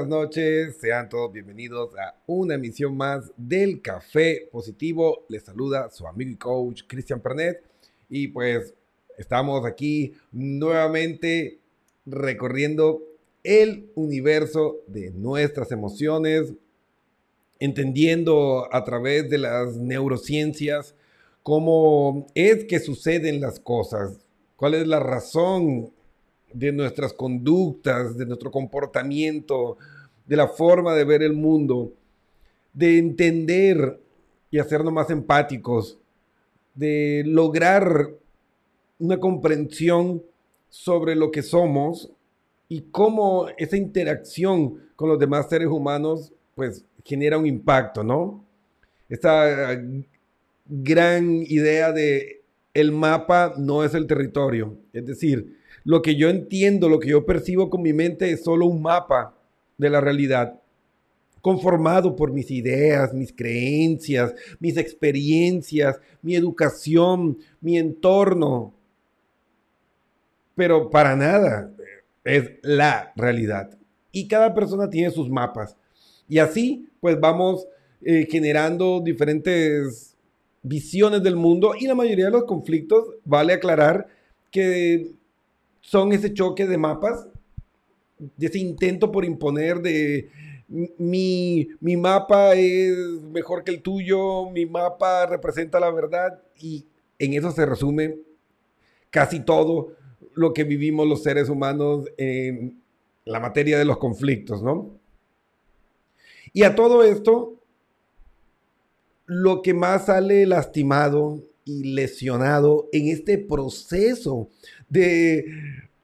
Buenas noches. Sean todos bienvenidos a una emisión más del Café Positivo. Les saluda su amigo y coach Cristian Pernet. Y pues estamos aquí nuevamente recorriendo el universo de nuestras emociones, entendiendo a través de las neurociencias cómo es que suceden las cosas, cuál es la razón de nuestras conductas, de nuestro comportamiento, de la forma de ver el mundo, de entender y hacernos más empáticos, de lograr una comprensión sobre lo que somos y cómo esa interacción con los demás seres humanos pues genera un impacto, ¿no? Esta gran idea de el mapa no es el territorio, es decir, lo que yo entiendo, lo que yo percibo con mi mente es solo un mapa de la realidad, conformado por mis ideas, mis creencias, mis experiencias, mi educación, mi entorno. Pero para nada es la realidad. Y cada persona tiene sus mapas. Y así, pues vamos eh, generando diferentes visiones del mundo y la mayoría de los conflictos, vale aclarar que son ese choque de mapas, ese intento por imponer de mi, mi mapa es mejor que el tuyo, mi mapa representa la verdad y en eso se resume casi todo lo que vivimos los seres humanos en la materia de los conflictos, ¿no? Y a todo esto, lo que más sale lastimado y lesionado en este proceso de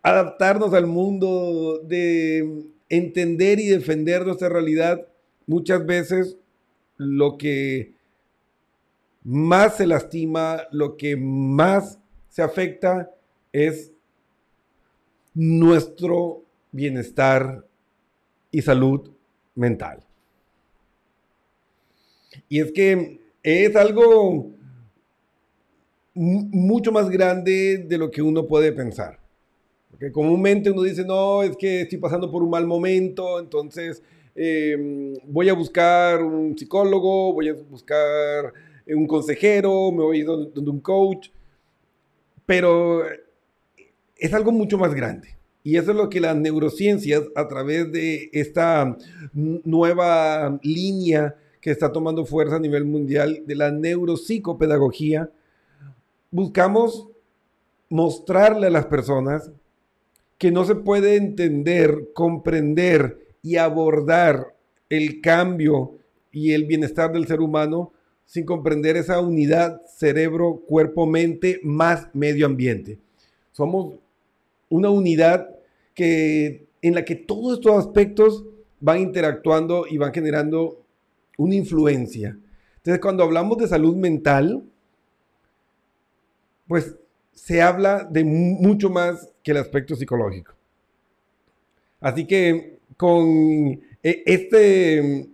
adaptarnos al mundo, de entender y defender nuestra realidad, muchas veces lo que más se lastima, lo que más se afecta es nuestro bienestar y salud mental. Y es que es algo mucho más grande de lo que uno puede pensar. Porque comúnmente uno dice, no, es que estoy pasando por un mal momento, entonces em, voy a buscar un psicólogo, voy a buscar un consejero, me voy a ir donde un coach. Pero es algo mucho más grande. Y eso es lo que las neurociencias, a través de esta nueva línea que está tomando fuerza a nivel mundial de la neuropsicopedagogía, buscamos mostrarle a las personas que no se puede entender, comprender y abordar el cambio y el bienestar del ser humano sin comprender esa unidad cerebro, cuerpo, mente más medio ambiente. Somos una unidad que, en la que todos estos aspectos van interactuando y van generando una influencia. Entonces, cuando hablamos de salud mental, pues se habla de mucho más que el aspecto psicológico. Así que con e, este,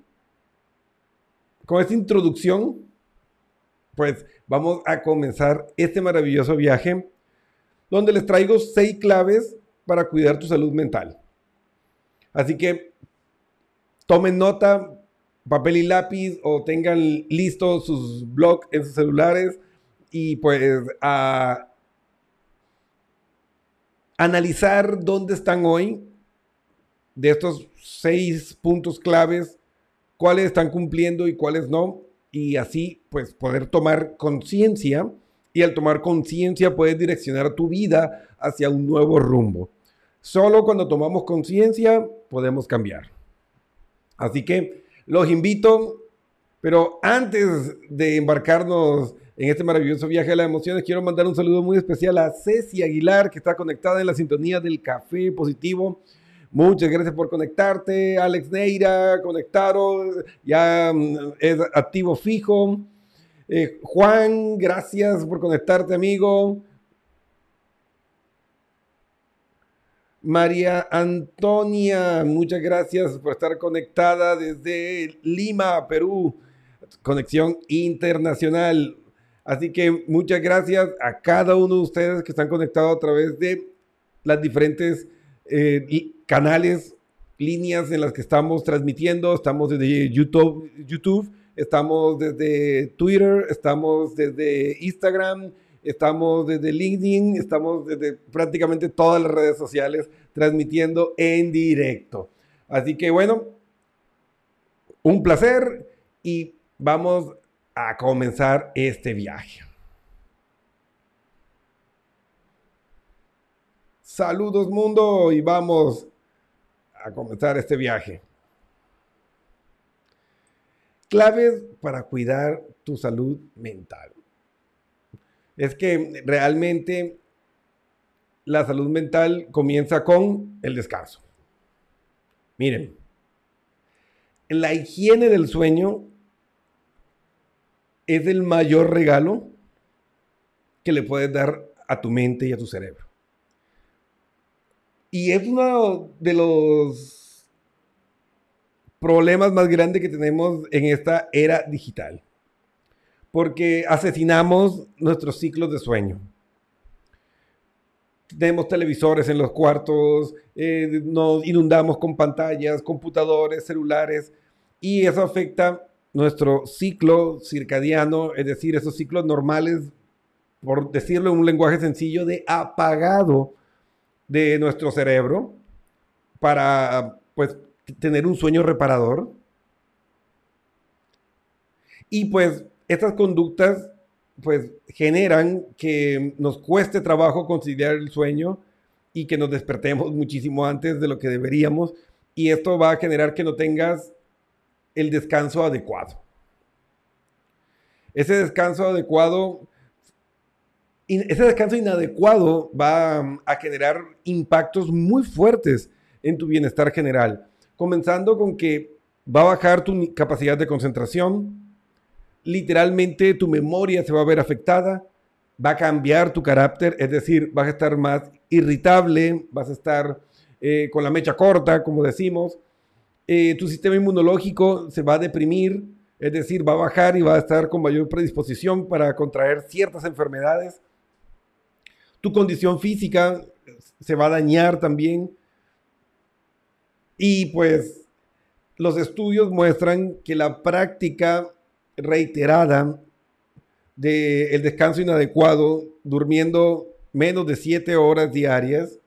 con esta introducción, pues vamos a comenzar este maravilloso viaje donde les traigo seis claves para cuidar tu salud mental. Así que tomen nota, papel y lápiz o tengan listos sus blogs en sus celulares y pues a analizar dónde están hoy de estos seis puntos claves, cuáles están cumpliendo y cuáles no, y así pues poder tomar conciencia y al tomar conciencia puedes direccionar tu vida hacia un nuevo rumbo. Solo cuando tomamos conciencia podemos cambiar. Así que los invito, pero antes de embarcarnos en este maravilloso viaje de las emociones, quiero mandar un saludo muy especial a Ceci Aguilar, que está conectada en la sintonía del Café Positivo. Muchas gracias por conectarte. Alex Neira, conectaros. Ya mm, es activo fijo. Eh, Juan, gracias por conectarte, amigo. María Antonia, muchas gracias por estar conectada desde Lima, Perú. Conexión internacional. Así que muchas gracias a cada uno de ustedes que están conectados a través de las diferentes eh, canales, líneas en las que estamos transmitiendo. Estamos desde YouTube, YouTube estamos desde Twitter, estamos desde Instagram, estamos desde LinkedIn, estamos desde prácticamente todas las redes sociales transmitiendo en directo. Así que bueno, un placer y vamos a comenzar este viaje. Saludos mundo y vamos a comenzar este viaje. Claves para cuidar tu salud mental. Es que realmente la salud mental comienza con el descanso. Miren, la higiene del sueño es el mayor regalo que le puedes dar a tu mente y a tu cerebro. Y es uno de los problemas más grandes que tenemos en esta era digital. Porque asesinamos nuestros ciclos de sueño. Tenemos televisores en los cuartos, eh, nos inundamos con pantallas, computadores, celulares, y eso afecta nuestro ciclo circadiano, es decir, esos ciclos normales, por decirlo en un lenguaje sencillo, de apagado de nuestro cerebro para pues tener un sueño reparador. Y pues estas conductas pues generan que nos cueste trabajo conciliar el sueño y que nos despertemos muchísimo antes de lo que deberíamos y esto va a generar que no tengas el descanso adecuado. Ese descanso adecuado ese descanso inadecuado va um, a generar impactos muy fuertes en tu bienestar general, comenzando con que va a bajar tu capacidad de concentración, literalmente tu memoria se va a ver afectada, va a cambiar tu carácter, es decir, vas a estar más irritable, vas a estar eh, con la mecha corta, como decimos, eh, tu sistema inmunológico se va a deprimir, es decir, va a bajar y va a estar con mayor predisposición para contraer ciertas enfermedades tu condición física se va a dañar también. Y pues los estudios muestran que la práctica reiterada del descanso inadecuado, durmiendo menos de 7 horas diarias,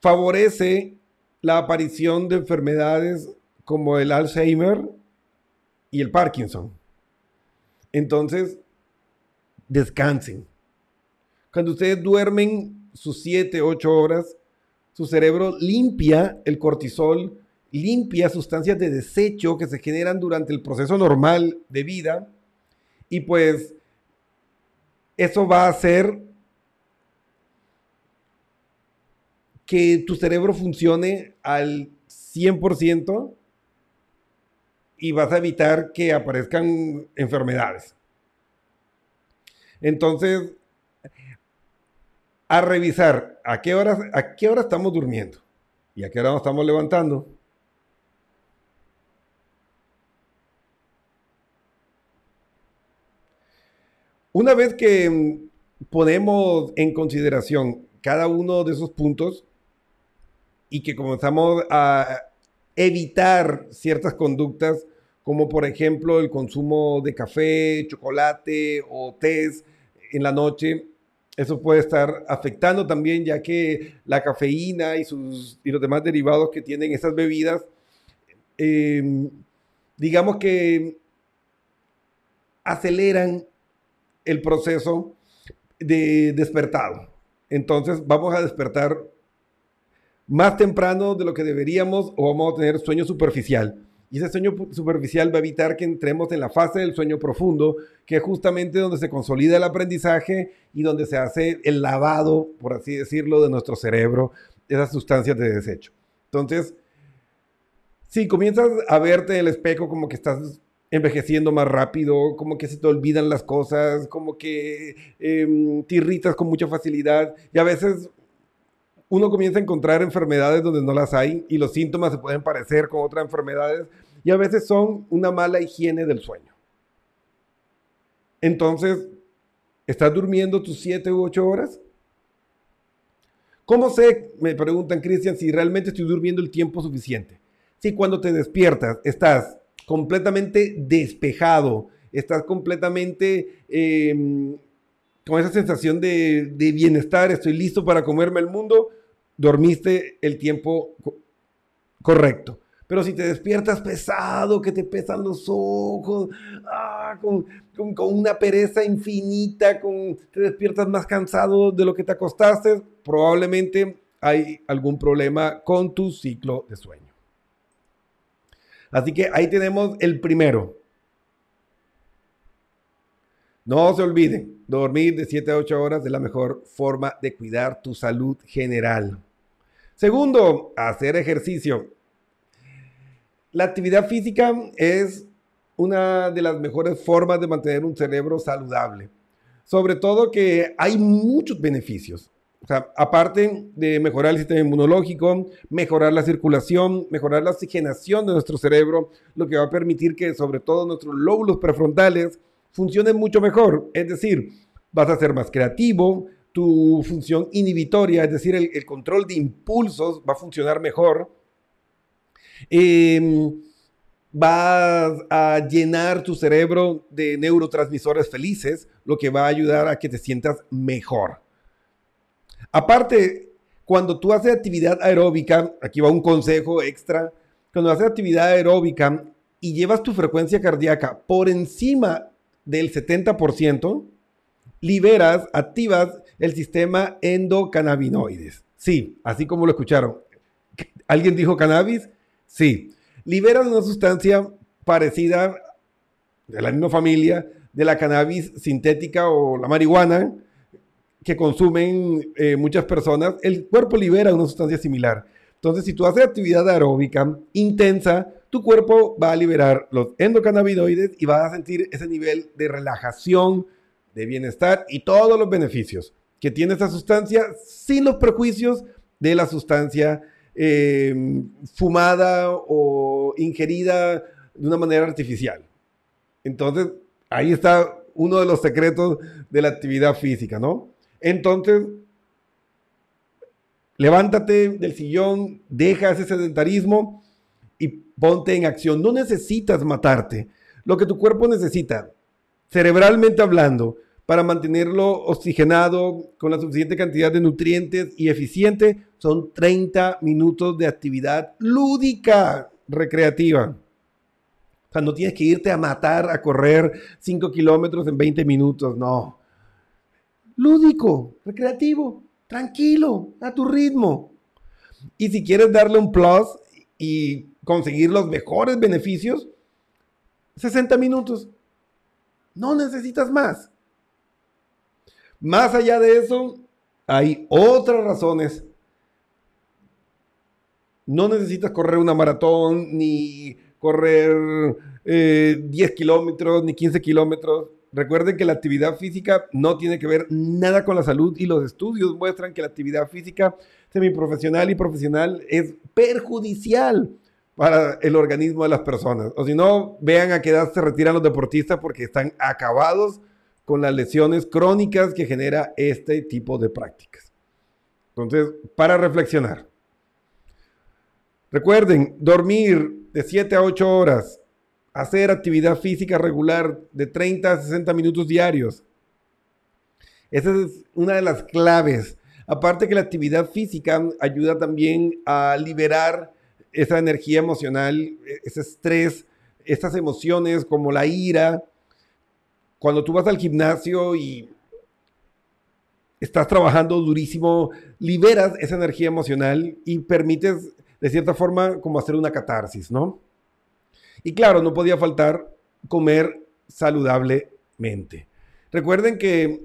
favorece la aparición de enfermedades como el Alzheimer y el Parkinson. Entonces, descansen. Cuando ustedes duermen sus 7, 8 horas, su cerebro limpia el cortisol, limpia sustancias de desecho que se generan durante el proceso normal de vida y pues eso va a hacer que tu cerebro funcione al 100% y vas a evitar que aparezcan enfermedades. Entonces, a revisar a qué hora, a qué hora estamos durmiendo y a qué hora nos estamos levantando. Una vez que ponemos en consideración cada uno de esos puntos y que comenzamos a evitar ciertas conductas como por ejemplo el consumo de café, chocolate o té en la noche. Eso puede estar afectando también, ya que la cafeína y, sus, y los demás derivados que tienen esas bebidas, em, digamos que aceleran el proceso de despertado. Entonces vamos a despertar más temprano de lo que deberíamos o vamos a tener sueño superficial. Y ese sueño superficial va a evitar que entremos en la fase del sueño profundo, que es justamente donde se consolida el aprendizaje y donde se hace el lavado, por así decirlo, de nuestro cerebro, esas sustancias de desecho. Entonces, si comienzas a verte en el espejo como que estás envejeciendo más rápido, como que se te olvidan las cosas, como que em, te irritas con mucha facilidad y a veces uno comienza a encontrar enfermedades donde no las hay y los síntomas se pueden parecer con otras enfermedades y a veces son una mala higiene del sueño. Entonces, ¿estás durmiendo tus 7 u 8 horas? ¿Cómo sé, me preguntan Cristian, si realmente estoy durmiendo el tiempo suficiente? Si cuando te despiertas estás completamente despejado, estás completamente em, con esa sensación de, de, bienestar, estoy listo para comerme el mundo, dormiste el tiempo correcto. Pero si te despiertas pesado, que te pesan los ojos, ah, con, una pereza infinita, con, te despiertas más cansado de lo que te acostaste, probablemente hay algún problema con tu ciclo de sueño. Así que ahí tenemos el primero. No se olviden, dormir de 7 a 8 horas es la mejor forma de cuidar tu salud general. Segundo, hacer ejercicio. La actividad física es una de las mejores formas de mantener un cerebro saludable. Sobre todo que hay muchos beneficios. O sea, aparte de mejorar el sistema inmunológico, mejorar la circulación, mejorar la oxigenación de nuestro cerebro, lo que va a permitir que sobre todo nuestros lóbulos prefrontales funcionen mucho mejor. Es decir, vas a ser más creativo, tu función inhibitoria, es decir, el, control de impulsos va a funcionar mejor Em, vas a llenar tu cerebro de neurotransmisores felices, lo que va a ayudar a que te sientas mejor. Aparte, cuando tú haces actividad aeróbica, aquí va un consejo extra, cuando haces actividad aeróbica y llevas tu frecuencia cardíaca por encima del 70%, liberas, activas el sistema endocannabinoides. Sí, así como lo escucharon. ¿Alguien dijo cannabis? Sí, liberan una sustancia parecida de la misma familia de la cannabis sintética o la marihuana que consumen eh, muchas personas. El cuerpo libera una sustancia similar. Entonces, si tú haces actividad aeróbica intensa, tu cuerpo va a liberar los endocannabinoides y vas a sentir ese nivel de relajación, de bienestar y todos los beneficios que tiene esa sustancia sin los prejuicios de la sustancia Em, fumada o ingerida de una manera artificial. Entonces, ahí está uno de los secretos de la actividad física, ¿no? Entonces, levántate del sillón, deja ese sedentarismo y ponte en acción. No necesitas matarte. Lo que tu cuerpo necesita, cerebralmente hablando, para mantenerlo oxigenado con la suficiente cantidad de nutrientes y eficiente, son 30 minutos de actividad lúdica, recreativa. O sea, no tienes que irte a matar, a correr 5 kilómetros en 20 minutos, no. Lúdico, recreativo, tranquilo, a tu ritmo. Y si quieres darle un plus y conseguir los mejores beneficios, 60 minutos. No necesitas más. Más allá de eso, hay otras razones. No necesitas correr una maratón, ni correr 10 eh, kilómetros, ni 15 kilómetros. Recuerden que la actividad física no tiene que ver nada con la salud y los estudios muestran que la actividad física semiprofesional y profesional es perjudicial para el organismo de las personas. O si no, vean a qué edad se retiran los deportistas porque están acabados con las lesiones crónicas que genera este tipo de prácticas. Entonces, para reflexionar. Recuerden, dormir de 7 a 8 horas, hacer actividad física regular de 30 a 60 minutos diarios. Esa es una de las claves. Aparte que la actividad física ayuda también a liberar esa energía emocional, ese estrés, estas emociones como la ira, cuando tú vas al gimnasio y estás trabajando durísimo, liberas esa energía emocional y permites, de cierta forma, como hacer una catarsis, ¿no? Y claro, no podía faltar comer saludablemente. Recuerden que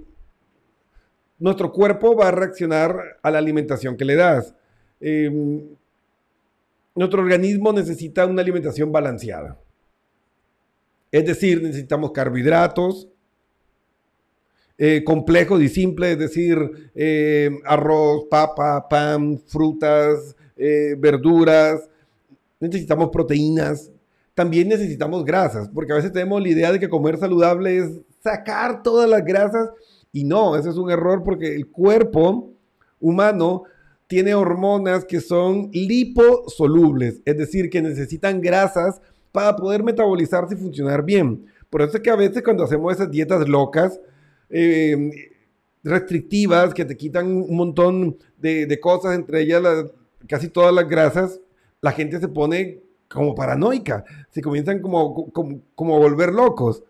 nuestro cuerpo va a reaccionar a la alimentación que le das. Em, nuestro organismo necesita una alimentación balanceada. Es decir, necesitamos carbohidratos eh, complejos y simples, es decir, eh, arroz, papa, pan, frutas, eh, verduras. Necesitamos proteínas. También necesitamos grasas, porque a veces tenemos la idea de que comer saludable es sacar todas las grasas y no, ese es un error porque el cuerpo humano tiene hormonas que son liposolubles, es decir, que necesitan grasas para poder metabolizarse y funcionar bien. Por eso es que a veces cuando hacemos esas dietas locas, eh, restrictivas, que te quitan un montón de, cosas, entre ellas casi todas las grasas, la gente se pone como paranoica, se comienzan como, como, como a volver locos.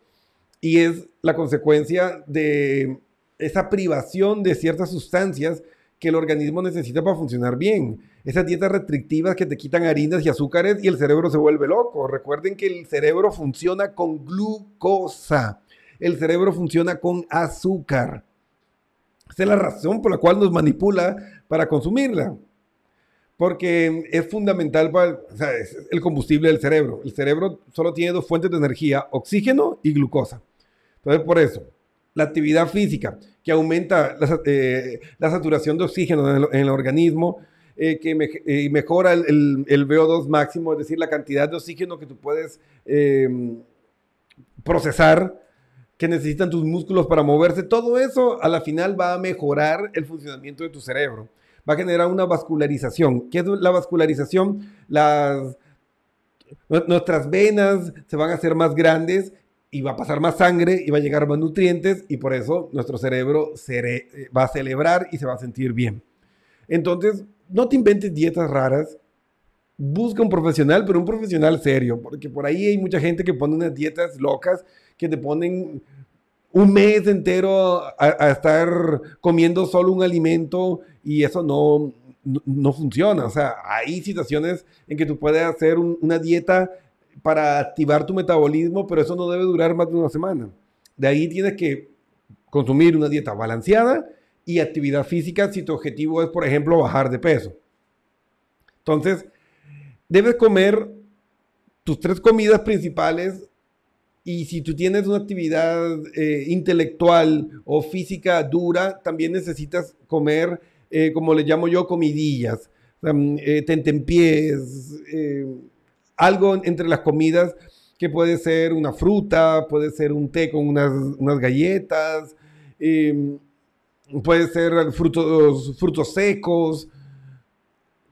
Y es la consecuencia de esa privación de ciertas sustancias que el organismo necesita para funcionar bien. Esas dietas restrictivas que te quitan harinas y azúcares y el cerebro se vuelve loco. Recuerden que el cerebro funciona con glucosa. El cerebro funciona con azúcar. Esa es la razón por la cual nos manipula para consumirla. Porque es fundamental para el combustible del cerebro. El cerebro solo tiene dos fuentes de energía, oxígeno y glucosa. Entonces, por eso, la actividad física que aumenta la, eh, saturación de oxígeno en el, organismo, eh, que eh, mejora el, el, VO2 máximo, es decir, la cantidad de oxígeno que tú puedes em, procesar, que necesitan tus músculos para moverse, todo eso a la final va a mejorar el funcionamiento de tu cerebro. Va a generar una vascularización. ¿Qué es la vascularización? Las, nuestras venas se van a hacer más grandes y va a pasar más sangre y va a llegar más nutrientes y por eso nuestro cerebro va a celebrar y se va a sentir bien. Entonces, no te inventes dietas raras. Busca un profesional, pero un profesional serio, porque por ahí hay mucha gente que pone unas dietas locas que te ponen un mes entero a, estar comiendo solo un alimento y eso no, no, funciona. O sea, hay situaciones en que tú puedes hacer una dieta para activar tu metabolismo, pero eso no debe durar más de una semana. De ahí tienes que consumir una dieta balanceada y actividad física si tu objetivo es, por ejemplo, bajar de peso. Entonces, debes comer tus tres comidas principales y si tú tienes una actividad eh, intelectual o física dura, también necesitas comer, eh, como le llamo yo, comidillas, eh, tentempiés, eh, algo entre las comidas que puede ser una fruta, puede ser un té con unas, galletas, em, puede ser frutos, frutos secos,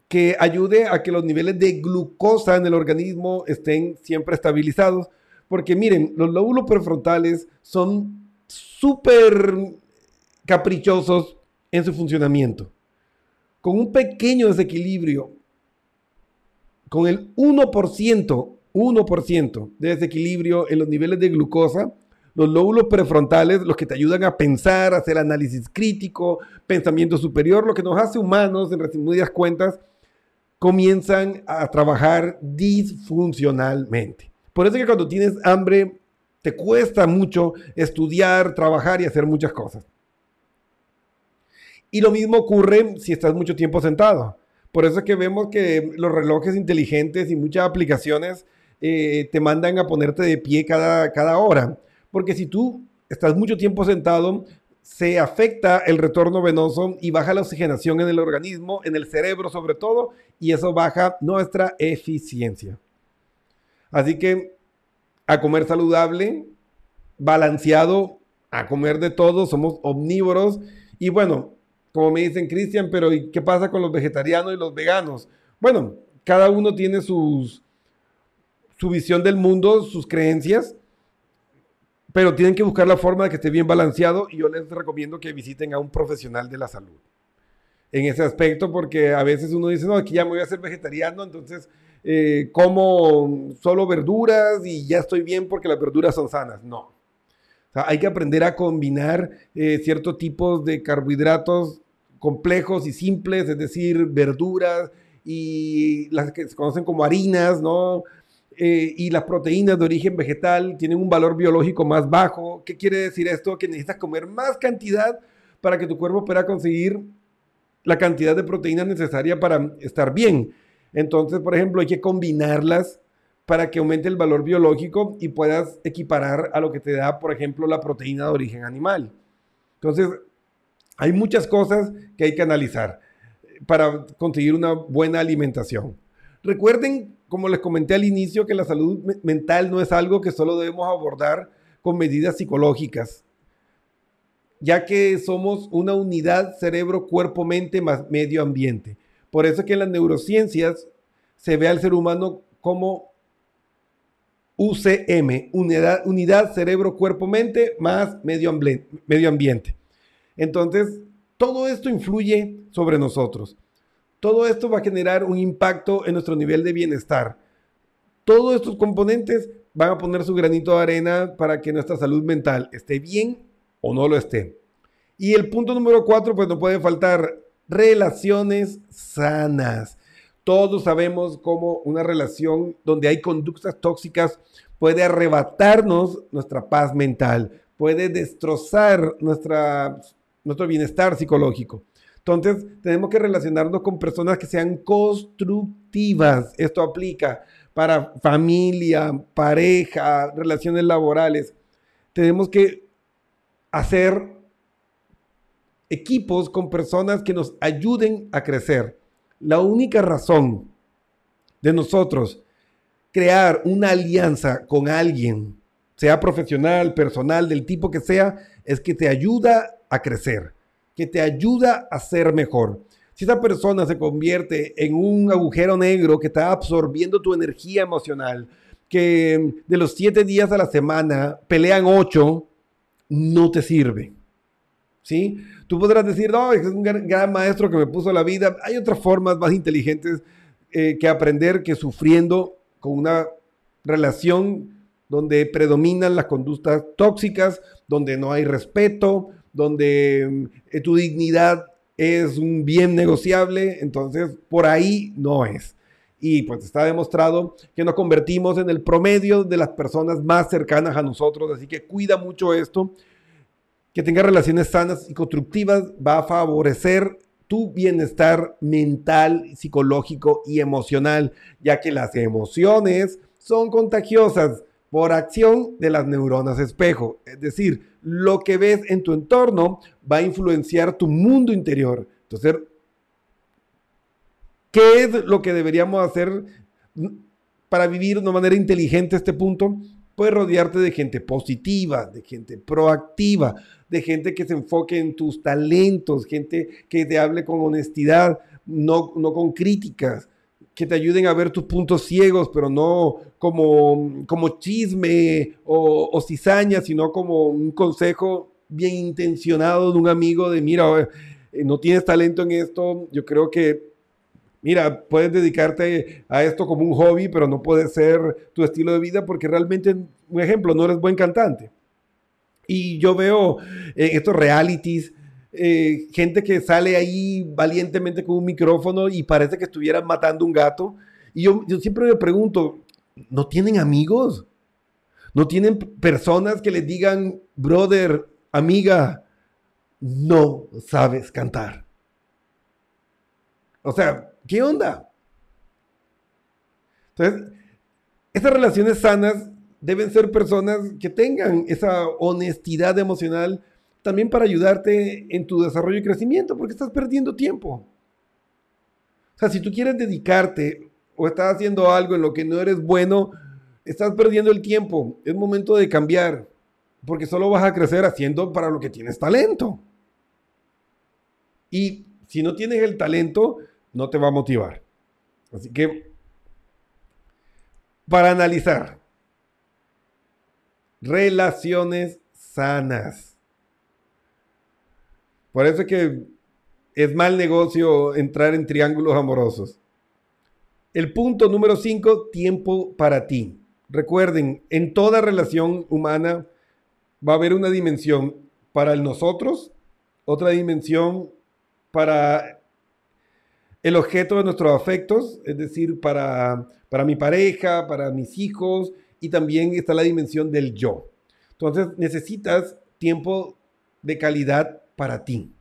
que ayude a que los niveles de glucosa en el organismo estén siempre estabilizados. Porque miren, los lóbulos prefrontales son súper caprichosos en su funcionamiento. Con un pequeño desequilibrio con el 1%, 1% de desequilibrio en los niveles de glucosa, los lóbulos prefrontales, los que te ayudan a pensar, a hacer análisis crítico, pensamiento superior, lo que nos hace humanos, en resumidas cuentas, comienzan a trabajar disfuncionalmente. Por eso es que cuando tienes hambre, te cuesta mucho estudiar, trabajar y hacer muchas cosas. Y lo mismo ocurre si estás mucho tiempo sentado. Por eso es que vemos que los relojes inteligentes y muchas aplicaciones eh, te mandan a ponerte de pie cada, cada hora. Porque si tú estás mucho tiempo sentado, se afecta el retorno venoso y baja la oxigenación en el organismo, en el cerebro sobre todo, y eso baja nuestra eficiencia. Así que a comer saludable, balanceado, a comer de todo, somos omnívoros y bueno, como me dicen, Cristian, pero ¿y qué pasa con los vegetarianos y los veganos? Bueno, cada uno tiene sus, su visión del mundo, sus creencias, pero tienen que buscar la forma de que esté bien balanceado y yo les recomiendo que visiten a un profesional de la salud en ese aspecto, porque a veces uno dice, no, aquí ya me voy a ser vegetariano, entonces eh, como solo verduras y ya estoy bien porque las verduras son sanas. No, hay que aprender a combinar eh, ciertos tipos de carbohidratos complejos y simples, es decir, verduras y las que se conocen como harinas, ¿no? Eh, y las proteínas de origen vegetal tienen un valor biológico más bajo. ¿Qué quiere decir esto? Que necesitas comer más cantidad para que tu cuerpo pueda conseguir la cantidad de proteínas necesaria para estar bien. Entonces, por ejemplo, hay que combinarlas para que aumente el valor biológico y puedas equiparar a lo que te da, por ejemplo, la proteína de origen animal. Entonces, hay muchas cosas que hay que analizar para conseguir una buena alimentación. Recuerden, como les comenté al inicio, que la salud mental no es algo que solo debemos abordar con medidas psicológicas, ya que somos una unidad cerebro, cuerpo, mente más medio ambiente. Por eso es que en las neurociencias se ve al ser humano como UCM, unidad, unidad cerebro-cuerpo-mente más medio, medio ambiente. Entonces, todo esto influye sobre nosotros. Todo esto va a generar un impacto en nuestro nivel de bienestar. Todos estos componentes van a poner su granito de arena para que nuestra salud mental esté bien o no lo esté. Y el punto número cuatro, pues no puede faltar relaciones sanas. Todos sabemos cómo una relación donde hay conductas tóxicas puede arrebatarnos nuestra paz mental, puede destrozar nuestro bienestar psicológico. Entonces, tenemos que relacionarnos con personas que sean constructivas. Esto aplica para familia, pareja, relaciones laborales. Tenemos que hacer equipos con personas que nos ayuden a crecer. La única razón de nosotros crear una alianza con alguien, sea profesional, personal, del tipo que sea, es que te ayuda a crecer, que te ayuda a ser mejor. Si esa persona se convierte en un agujero negro que está absorbiendo tu energía emocional, que de los siete días a la semana pelean ocho, no te sirve. ¿Sí? Tú podrás decir, no, es un gran, maestro que me puso la vida. Hay otras formas más inteligentes eh, que aprender que sufriendo con una relación donde predominan las conductas tóxicas, donde no hay respeto, donde eh, tu dignidad es un bien negociable, entonces por ahí no es. Y pues está demostrado que nos convertimos en el promedio de las personas más cercanas a nosotros, así que cuida mucho esto. Que tenga relaciones sanas y constructivas va a favorecer tu bienestar mental, psicológico y emocional, ya que las emociones son contagiosas por acción de las neuronas espejo. Es decir, lo que ves en tu entorno va a influenciar tu mundo interior. Entonces, ¿qué es lo que deberíamos hacer para vivir de una manera inteligente este punto? Puedes rodearte de gente positiva, de gente proactiva, de gente que se enfoque en tus talentos, gente que te hable con honestidad, no, no con críticas que te ayuden a ver tus puntos ciegos, pero no como, como chisme o, o cizaña, sino como un consejo bien intencionado de un amigo de, mira, eh, no tienes talento en esto, yo creo que, mira, puedes dedicarte a esto como un hobby, pero no puede ser tu estilo de vida porque realmente, un ejemplo, no eres buen cantante. Y yo veo eh, estos realities eh, gente que sale ahí valientemente con un micrófono y parece que estuvieran matando un gato. Y yo, yo siempre me pregunto, ¿no tienen amigos? ¿No tienen personas que les digan, brother, amiga, no sabes cantar? O sea, ¿qué onda? Entonces, esas relaciones sanas deben ser personas que tengan esa honestidad emocional también para ayudarte en tu desarrollo y crecimiento, porque estás perdiendo tiempo. O sea, si tú quieres dedicarte o estás haciendo algo en lo que no eres bueno, estás perdiendo el tiempo. Es momento de cambiar, porque solo vas a crecer haciendo para lo que tienes talento. Y si no tienes el talento, no te va a motivar. Así que, para analizar, relaciones sanas. Por eso es que es mal negocio entrar en triángulos amorosos. El punto número 5, tiempo para ti. Recuerden, en toda relación humana va a haber una dimensión para el nosotros, otra dimensión para el objeto de nuestros afectos, es decir, para, para mi pareja, para mis hijos, y también está la dimensión del yo. Entonces necesitas tiempo de calidad para ti.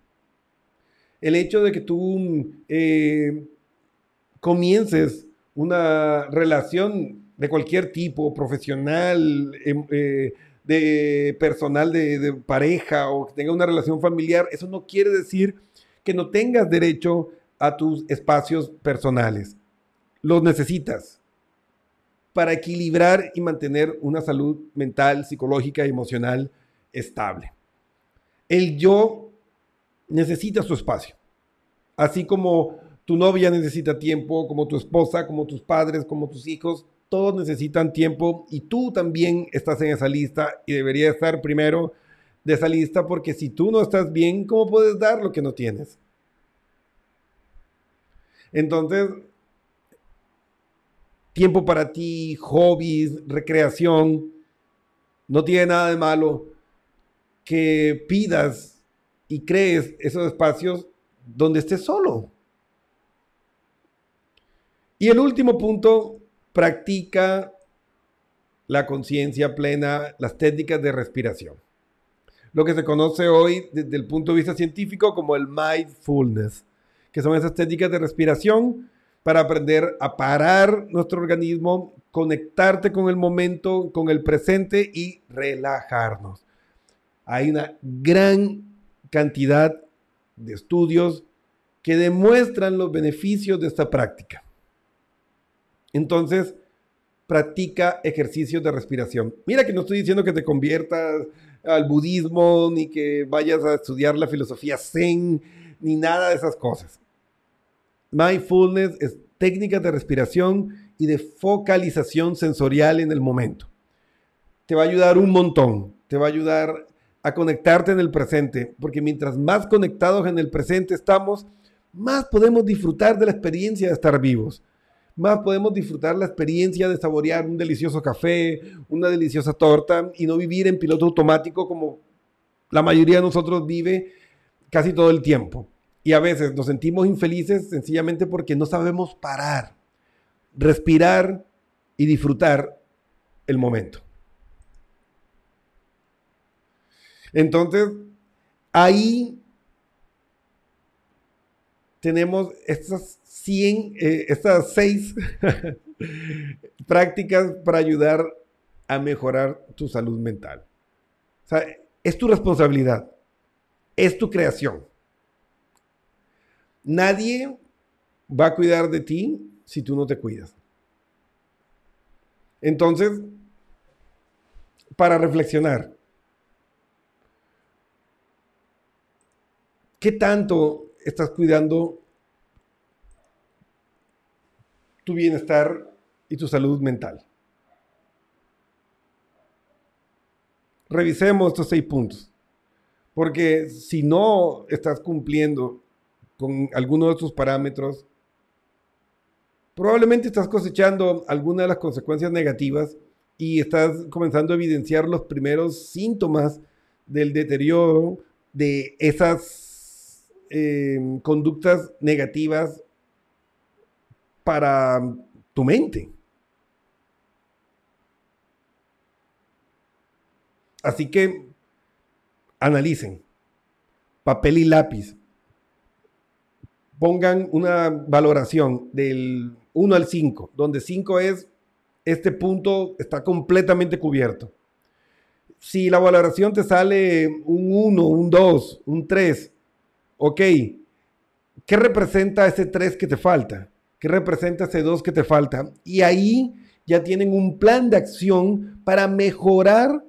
El hecho de que tú eh, comiences una relación de cualquier tipo, profesional, em, eh, de personal, de, de, pareja o que tenga una relación familiar, eso no quiere decir que no tengas derecho a tus espacios personales. Los necesitas para equilibrar y mantener una salud mental, psicológica y emocional estable. El yo necesita su espacio. Así como tu novia necesita tiempo, como tu esposa, como tus padres, como tus hijos, todos necesitan tiempo y tú también estás en esa lista y deberías estar primero de esa lista porque si tú no estás bien, ¿cómo puedes dar lo que no tienes? Entonces, tiempo para ti, hobbies, recreación, no tiene nada de malo que pidas y crees esos espacios donde estés solo. Y el último punto, practica la conciencia plena, las técnicas de respiración. Lo que se conoce hoy desde el punto de vista científico como el mindfulness, que son esas técnicas de respiración para aprender a parar nuestro organismo, conectarte con el momento, con el presente y relajarnos. Hay una gran cantidad de estudios que demuestran los beneficios de esta práctica. Entonces, practica ejercicios de respiración. Mira que no estoy diciendo que te conviertas al budismo, ni que vayas a estudiar la filosofía zen, ni nada de esas cosas. Mindfulness es técnicas de respiración y de focalización sensorial en el momento. Te va a ayudar un montón, te va a ayudar a conectarte en el presente, porque mientras más conectados en el presente estamos, más podemos disfrutar de la experiencia de estar vivos más podemos disfrutar la experiencia de saborear un delicioso café, una deliciosa torta y no vivir en piloto automático como la mayoría de nosotros vive casi todo el tiempo. Y a veces nos sentimos infelices sencillamente porque no sabemos parar, respirar y disfrutar el momento. Entonces, ahí tenemos estas 100, eh, estas seis prácticas para ayudar a mejorar tu salud mental. O sea, es tu responsabilidad, es tu creación. Nadie va a cuidar de ti si tú no te cuidas. Entonces, para reflexionar, ¿qué tanto estás cuidando tu bienestar y tu salud mental. Revisemos estos seis puntos, porque si no estás cumpliendo con alguno de estos parámetros, probablemente estás cosechando alguna de las consecuencias negativas y estás comenzando a evidenciar los primeros síntomas del deterioro de esas Em, conductas negativas para tu mente. Así que analicen, papel y lápiz, pongan una valoración del 1 al 5, donde 5 es, este punto está completamente cubierto. Si la valoración te sale un 1, un 2, un 3, ok, ¿qué representa ese 3 que te falta? ¿Qué representa ese 2 que te falta? Y ahí ya tienen un plan de acción para mejorar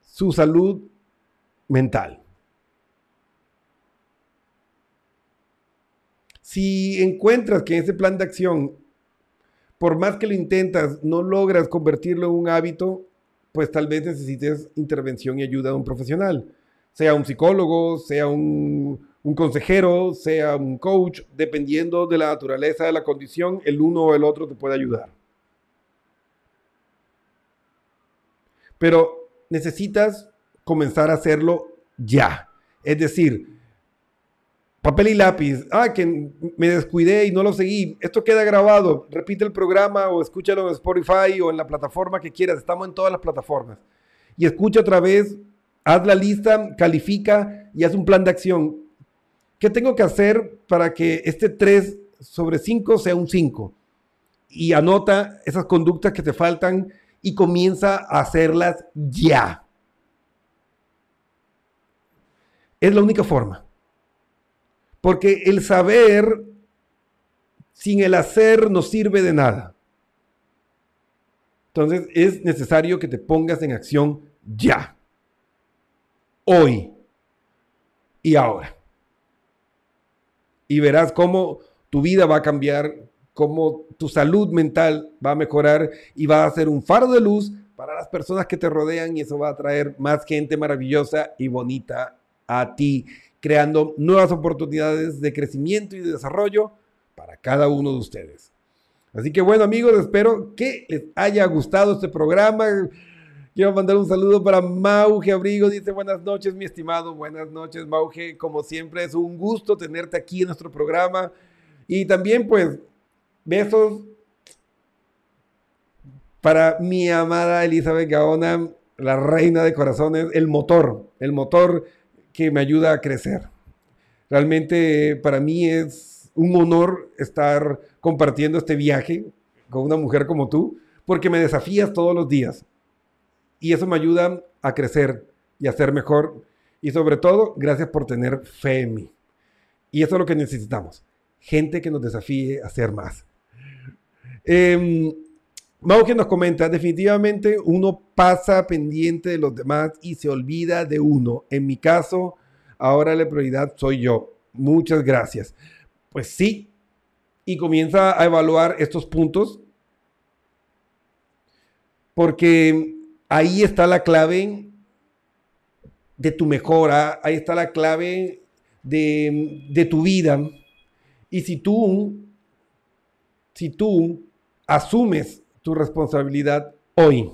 su salud mental. Si encuentras que ese plan de acción, por más que lo intentas, no logras convertirlo en un hábito, pues tal vez necesites intervención y ayuda de un profesional sea un psicólogo, sea un, consejero, sea un coach, dependiendo de la naturaleza de la condición, el uno o el otro te puede ayudar. Pero necesitas comenzar a hacerlo ya. Es decir, papel y lápiz. Ah, que me descuidé y no lo seguí. Esto queda grabado. Repite el programa o escúchalo en Spotify o en la plataforma que quieras. Estamos en todas las plataformas. Y escucha otra vez haz la lista, califica y haz un plan de acción. ¿Qué tengo que hacer para que este 3 sobre 5 sea un 5? Y anota esas conductas que te faltan y comienza a hacerlas ya. Es la única forma. Porque el saber sin el hacer no sirve de nada. Entonces es necesario que te pongas en acción ya hoy y ahora. y verás cómo tu vida va a cambiar, cómo tu salud mental va a mejorar y va a ser un faro de luz para las personas que te rodean y eso va a traer más gente maravillosa y bonita a ti, creando nuevas oportunidades de crecimiento y de desarrollo para cada uno de ustedes. Así que bueno amigos, espero que les haya gustado este programa. Quiero mandar un saludo para Mauge Abrigo. Dice buenas noches, mi estimado. Buenas noches, Mauge. Como siempre, es un gusto tenerte aquí en nuestro programa. Y también, pues, besos para mi amada Elizabeth Gaona, la reina de corazones, el motor, el motor que me ayuda a crecer. Realmente para mí es un honor estar compartiendo este viaje con una mujer como tú, porque me desafías todos los días. Y eso me ayuda a crecer y a ser mejor. Y sobre todo, gracias por tener fe en mí. Y eso es lo que necesitamos. Gente que nos desafíe a ser más. Eh, que nos comenta, definitivamente uno pasa pendiente de los demás y se olvida de uno. En mi caso, ahora la prioridad soy yo. Muchas gracias. Pues sí, y comienza a evaluar estos puntos porque ahí está la clave de tu mejora, ahí está la clave de, de tu vida. Y si tú, si tú asumes tu responsabilidad hoy,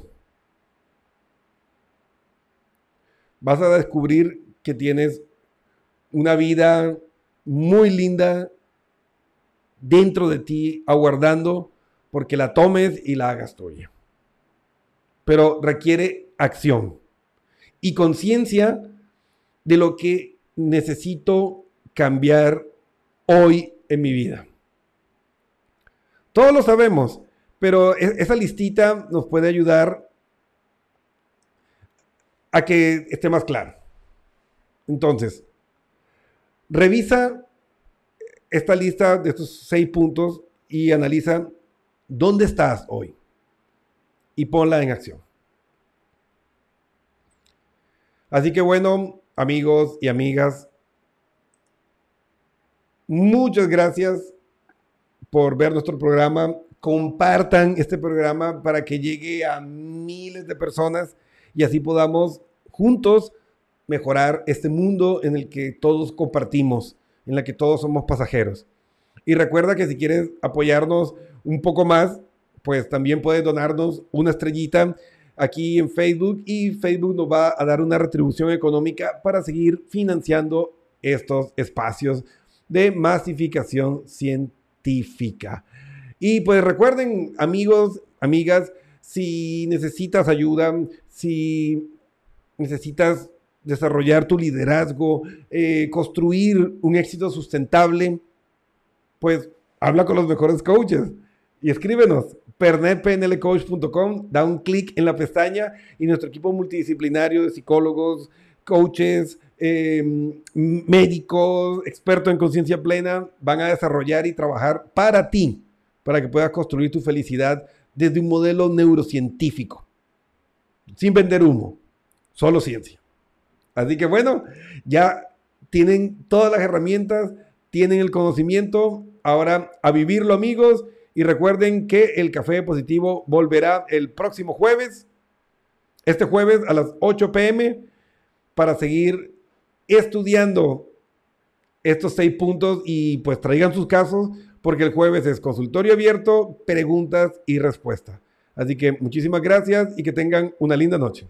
vas a descubrir que tienes una vida muy linda dentro de ti, aguardando porque la tomes y la hagas tuya pero requiere acción y conciencia de lo que necesito cambiar hoy en mi vida. Todos lo sabemos, pero e-, esa listita nos puede ayudar a que esté más claro. Entonces, revisa esta lista de estos seis puntos y analiza dónde estás hoy y ponla en acción. Así que bueno, amigos y amigas, muchas gracias por ver nuestro programa. Compartan este programa para que llegue a miles de personas y así podamos juntos mejorar este mundo en el que todos compartimos, en el que todos somos pasajeros. Y recuerda que si quieres apoyarnos un poco más, pues también puedes donarnos una estrellita aquí en Facebook y Facebook nos va a dar una retribución económica para seguir financiando estos espacios de masificación científica. Y pues recuerden, amigos, amigas, si necesitas ayuda, si necesitas desarrollar tu liderazgo, eh, construir un éxito sustentable, pues habla con los mejores coaches y escríbenos. pernetpnlcoach.com, da un clic en la pestaña y nuestro equipo multidisciplinario de psicólogos, coaches, em, médicos, expertos en conciencia plena van a desarrollar y trabajar para ti, para que puedas construir tu felicidad desde un modelo neurocientífico, sin vender humo, solo ciencia. Así que bueno, ya tienen todas las herramientas, tienen el conocimiento, ahora a vivirlo amigos y recuerden que el Café Positivo volverá el próximo jueves, este jueves a las 8 pm, para seguir estudiando estos seis puntos y pues traigan sus casos porque el jueves es consultorio abierto, preguntas y respuestas. Así que muchísimas gracias y que tengan una linda noche.